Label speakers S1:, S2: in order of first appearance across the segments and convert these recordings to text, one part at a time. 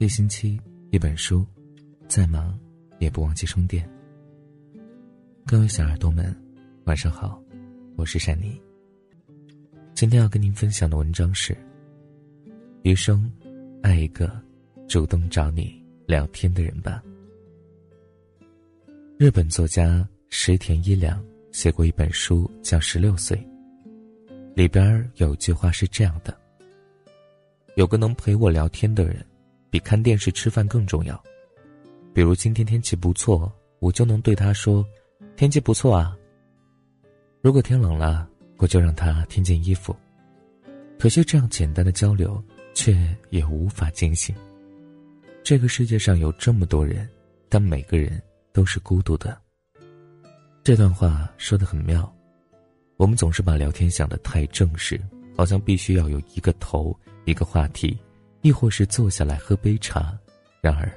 S1: 一星期一本书，再忙也不忘记充电。各位小耳朵们，晚上好，我是珊妮。今天要跟您分享的文章是：余生，爱一个主动找你聊天的人吧。日本作家石田一良写过一本书，叫《十六岁》，里边有句话是这样的。有个能陪我聊天的人，比看电视、吃饭更重要。比如今天天气不错，我就能对他说：“天气不错啊。”如果天冷了，我就让他添件衣服。可惜这样简单的交流，却也无法进行。这个世界上有这么多人，但每个人都是孤独的。这段话说的很妙。我们总是把聊天想得太正式，好像必须要有一个头。一个话题，亦或是坐下来喝杯茶。然而，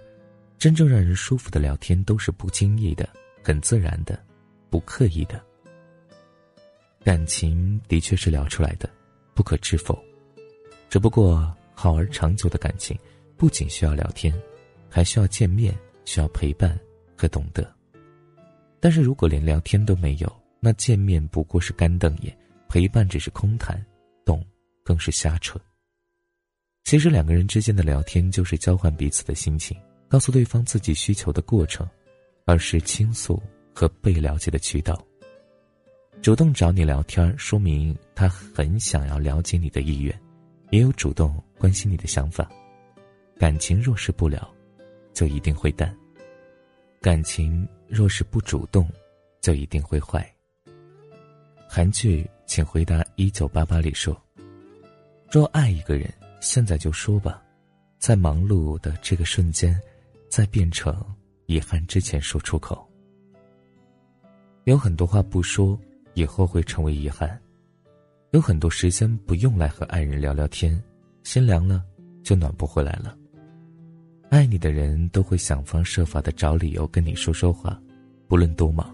S1: 真正让人舒服的聊天都是不经意的、很自然的、不刻意的。感情的确是聊出来的，不可置否。只不过，好而长久的感情，不仅需要聊天，还需要见面，需要陪伴和懂得。但是如果连聊天都没有，那见面不过是干瞪眼，陪伴只是空谈，懂更是瞎扯。其实两个人之间的聊天，就是交换彼此的心情，告诉对方自己需求的过程，而是倾诉和被了解的渠道。主动找你聊天，说明他很想要了解你的意愿，也有主动关心你的想法。感情若是不聊，就一定会淡；感情若是不主动，就一定会坏。韩剧《请回答一九八八》里说：“若爱一个人。”现在就说吧，在忙碌的这个瞬间，在变成遗憾之前说出口。有很多话不说，以后会成为遗憾；有很多时间不用来和爱人聊聊天，心凉了就暖不回来了。爱你的人都会想方设法的找理由跟你说说话，不论多忙。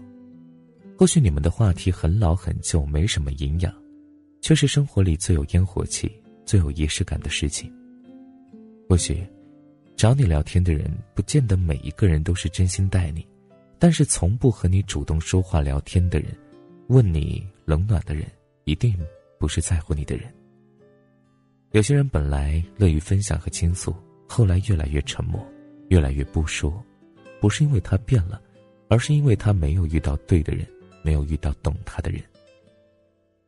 S1: 或许你们的话题很老很旧，没什么营养，却是生活里最有烟火气。最有仪式感的事情。或许，找你聊天的人，不见得每一个人都是真心待你，但是从不和你主动说话聊天的人，问你冷暖的人，一定不是在乎你的人。有些人本来乐于分享和倾诉，后来越来越沉默，越来越不说，不是因为他变了，而是因为他没有遇到对的人，没有遇到懂他的人。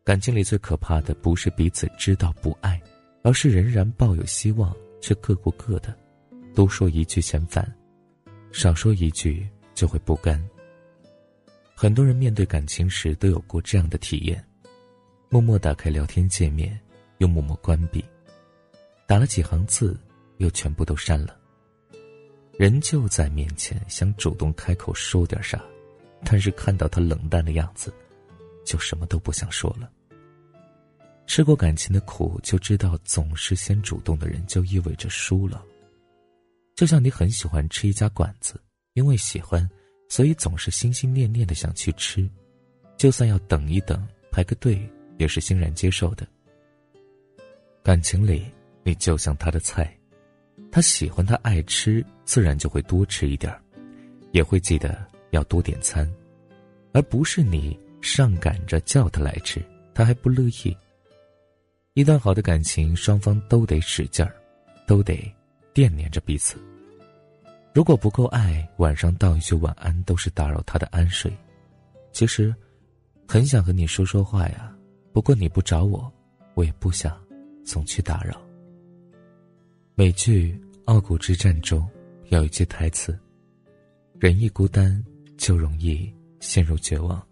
S1: 感情里最可怕的，不是彼此知道不爱。而是仍然抱有希望，却各过各的，多说一句嫌烦，少说一句就会不甘。很多人面对感情时都有过这样的体验：默默打开聊天界面，又默默关闭；打了几行字，又全部都删了。人就在面前，想主动开口说点啥，但是看到他冷淡的样子，就什么都不想说了。吃过感情的苦，就知道总是先主动的人就意味着输了。就像你很喜欢吃一家馆子，因为喜欢，所以总是心心念念的想去吃，就算要等一等，排个队，也是欣然接受的。感情里，你就像他的菜，他喜欢，他爱吃，自然就会多吃一点也会记得要多点餐，而不是你上赶着叫他来吃，他还不乐意。一段好的感情，双方都得使劲儿，都得惦念着彼此。如果不够爱，晚上道一句晚安都是打扰他的安睡。其实，很想和你说说话呀，不过你不找我，我也不想总去打扰。美剧《傲骨之战》中有一句台词：“人一孤单，就容易陷入绝望。”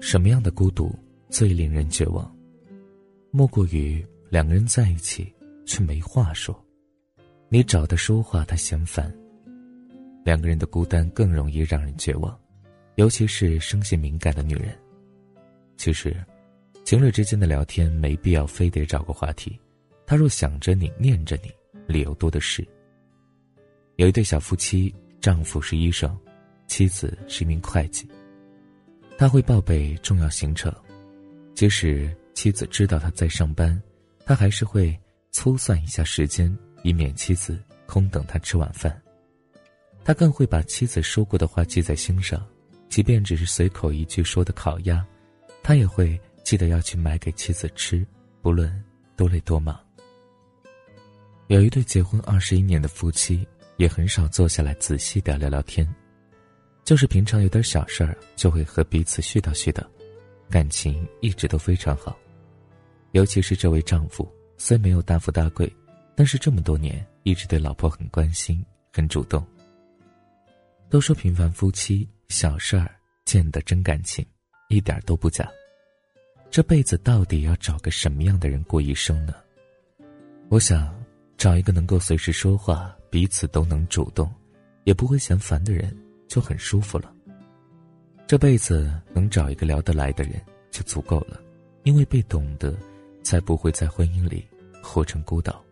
S1: 什么样的孤独最令人绝望？莫过于两个人在一起却没话说，你找他说话他嫌烦。两个人的孤单更容易让人绝望，尤其是生性敏感的女人。其实，情侣之间的聊天没必要非得找个话题，他若想着你念着你，理由多的是。有一对小夫妻，丈夫是医生，妻子是一名会计。他会报备重要行程，即使。妻子知道他在上班，他还是会粗算一下时间，以免妻子空等他吃晚饭。他更会把妻子说过的话记在心上，即便只是随口一句说的烤鸭，他也会记得要去买给妻子吃，不论多累多忙。有一对结婚二十一年的夫妻，也很少坐下来仔细的聊聊天，就是平常有点小事儿，就会和彼此絮叨絮叨，感情一直都非常好。尤其是这位丈夫，虽没有大富大贵，但是这么多年一直对老婆很关心、很主动。都说平凡夫妻小事儿见得真感情，一点都不假。这辈子到底要找个什么样的人过一生呢？我想，找一个能够随时说话、彼此都能主动，也不会嫌烦的人就很舒服了。这辈子能找一个聊得来的人就足够了，因为被懂得，才不会在婚姻里活成孤岛。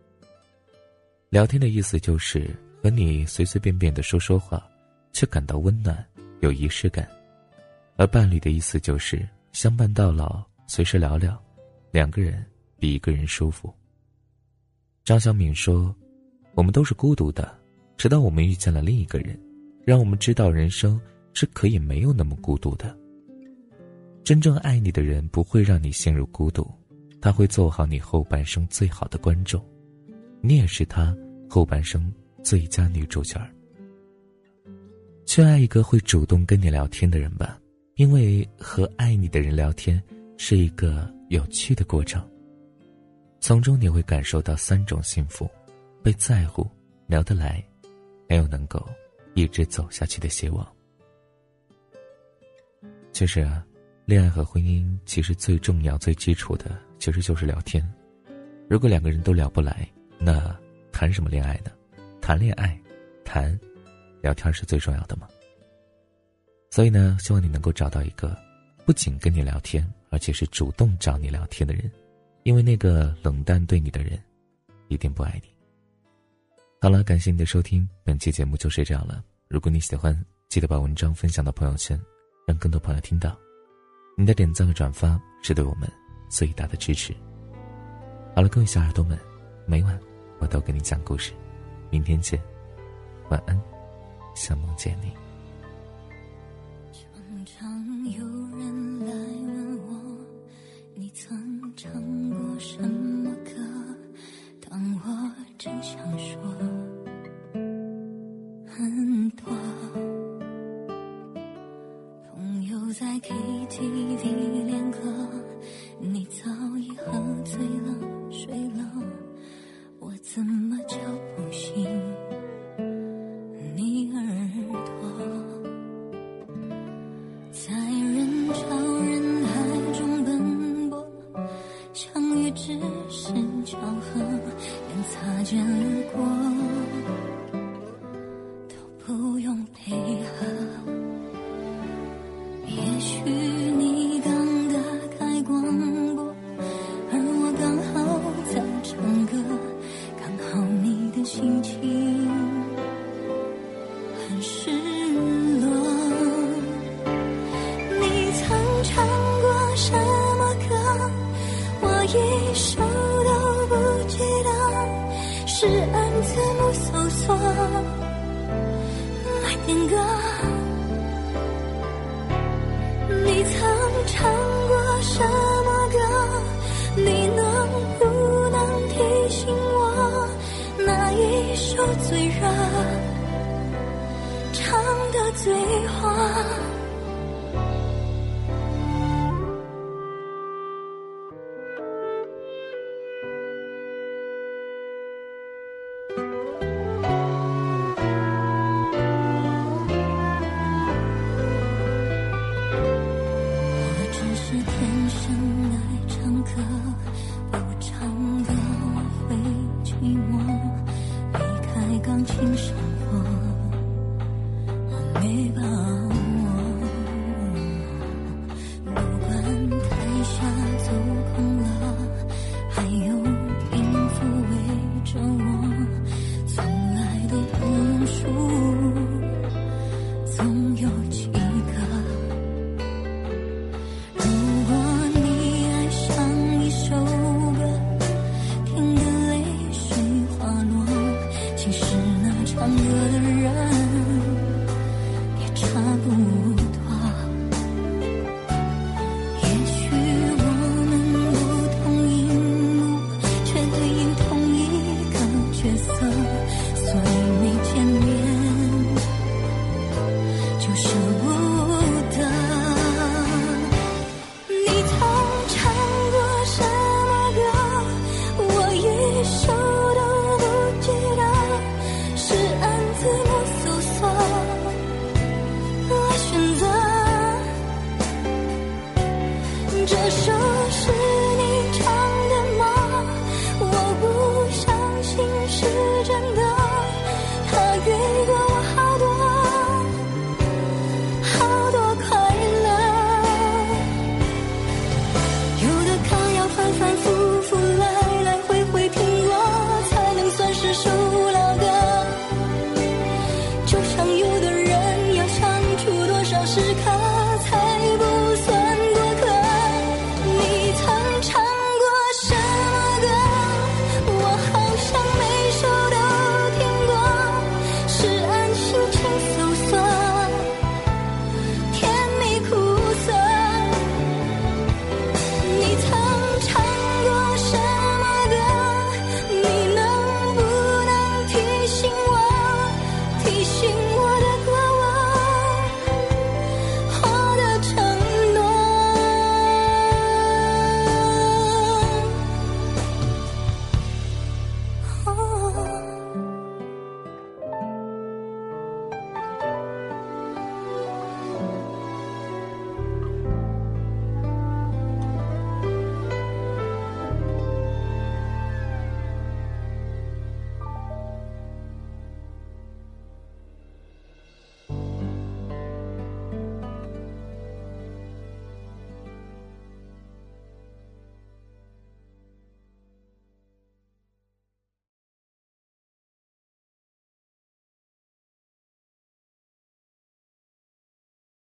S1: 聊天的意思就是和你随随便便的说说话。却感到温暖，有仪式感，而伴侣的意思就是相伴到老，随时聊聊，两个人比一个人舒服。张小敏说：“我们都是孤独的，直到我们遇见了另一个人，让我们知道人生是可以没有那么孤独的。真正爱你的人不会让你陷入孤独，他会做好你后半生最好的观众，你也是他后半生最佳女主角。”去爱一个会主动跟你聊天的人吧，因为和爱你的人聊天是一个有趣的过程。从中你会感受到三种幸福：被在乎、聊得来，还有能够一直走下去的希望。其实啊，恋爱和婚姻其实最重要、最基础的其实就是聊天。如果两个人都聊不来，那谈什么恋爱呢？谈恋爱，谈。聊天是最重要的嘛，所以呢，希望你能够找到一个不仅跟你聊天，而且是主动找你聊天的人，因为那个冷淡对你的人，一定不爱你。好了，感谢你的收听，本期节目就是这样了。如果你喜欢，记得把文章分享到朋友圈，让更多朋友听到。你的点赞和转发是对我们最大的支持。好了，各位小耳朵们，每晚我都给你讲故事，明天见，晚安。想梦见你。
S2: 你说。